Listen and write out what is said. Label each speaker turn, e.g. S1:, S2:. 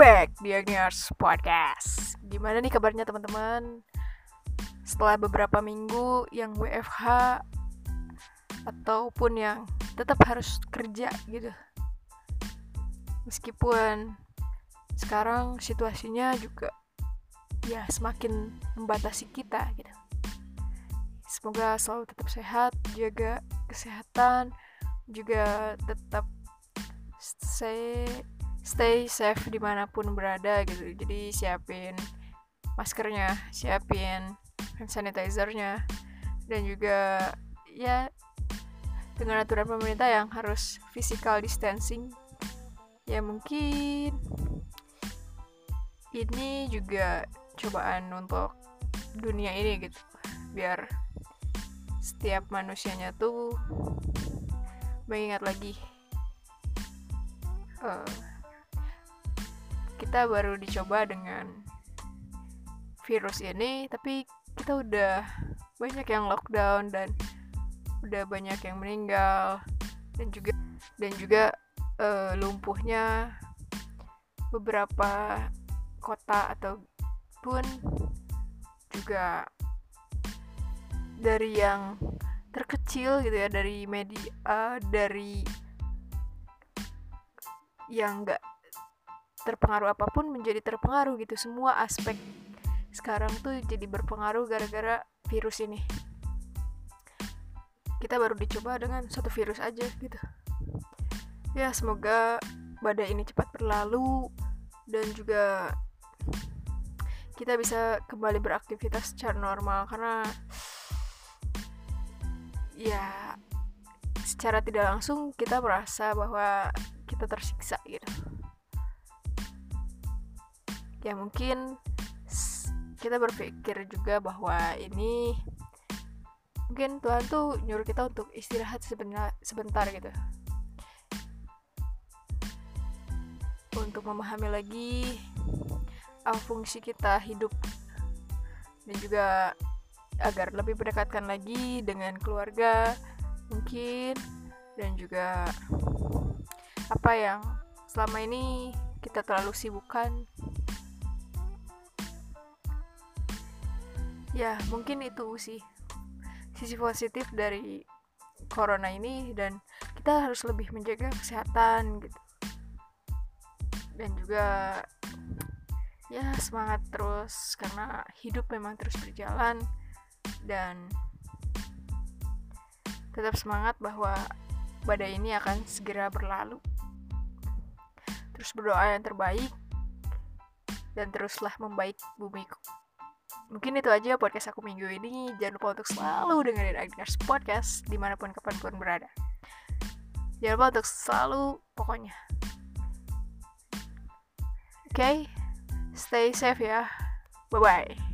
S1: back di Agniars Podcast. Gimana nih kabarnya teman-teman? Setelah beberapa minggu yang WFH ataupun yang tetap harus kerja gitu. Meskipun sekarang situasinya juga ya semakin membatasi kita gitu. Semoga selalu tetap sehat, jaga kesehatan, juga tetap stay stay safe di mana pun berada gitu. Jadi siapin maskernya siapin hand sanitizernya dan juga ya dengan aturan pemerintah yang harus physical distancing ya mungkin ini juga cobaan untuk dunia ini gitu. Biar setiap manusianya tuh mengingat lagi uh, kita baru dicoba dengan virus ini tapi kita udah banyak yang lockdown dan udah banyak yang meninggal. Dan juga dan juga uh, lumpuhnya beberapa kota ataupun juga dari yang terkecil gitu ya dari media dari yang enggak terpengaruh apa pun menjadi terpengaruh gitu. Semua aspek sekarang tuh jadi berpengaruh gara-gara virus ini. Kita baru dicoba dengan satu virus aja gitu. Ya semoga badai ini cepat berlalu dan juga kita bisa kembali beraktivitas secara normal karena ya secara tidak langsung kita merasa bahwa kita tersiksa gitu ya mungkin kita berpikir juga bahwa ini mungkin Tuhan tuh nyuruh kita untuk istirahat sebentar, sebentar gitu. Untuk memahami lagi apa fungsi kita hidup dan juga agar lebih mendekatkan lagi dengan keluarga mungkin dan juga apa yang selama ini kita terlalu sibukkan ya mungkin itu sih. Sisi positif dari corona ini dan kita harus lebih menjaga kesehatan gitu. Dan juga ya semangat terus karena hidup memang terus berjalan dan tetap semangat bahwa badai ini akan segera berlalu. Terus berdoa yang terbaik dan teruslah membaik bumiku mungkin itu aja podcast aku minggu ini. Jangan lupa untuk selalu dengerin Agnes Podcast di mana pun kapan pun berada. Jangan lupa untuk selalu pokoknya. Oke? Okay? stay safe ya. Bye bye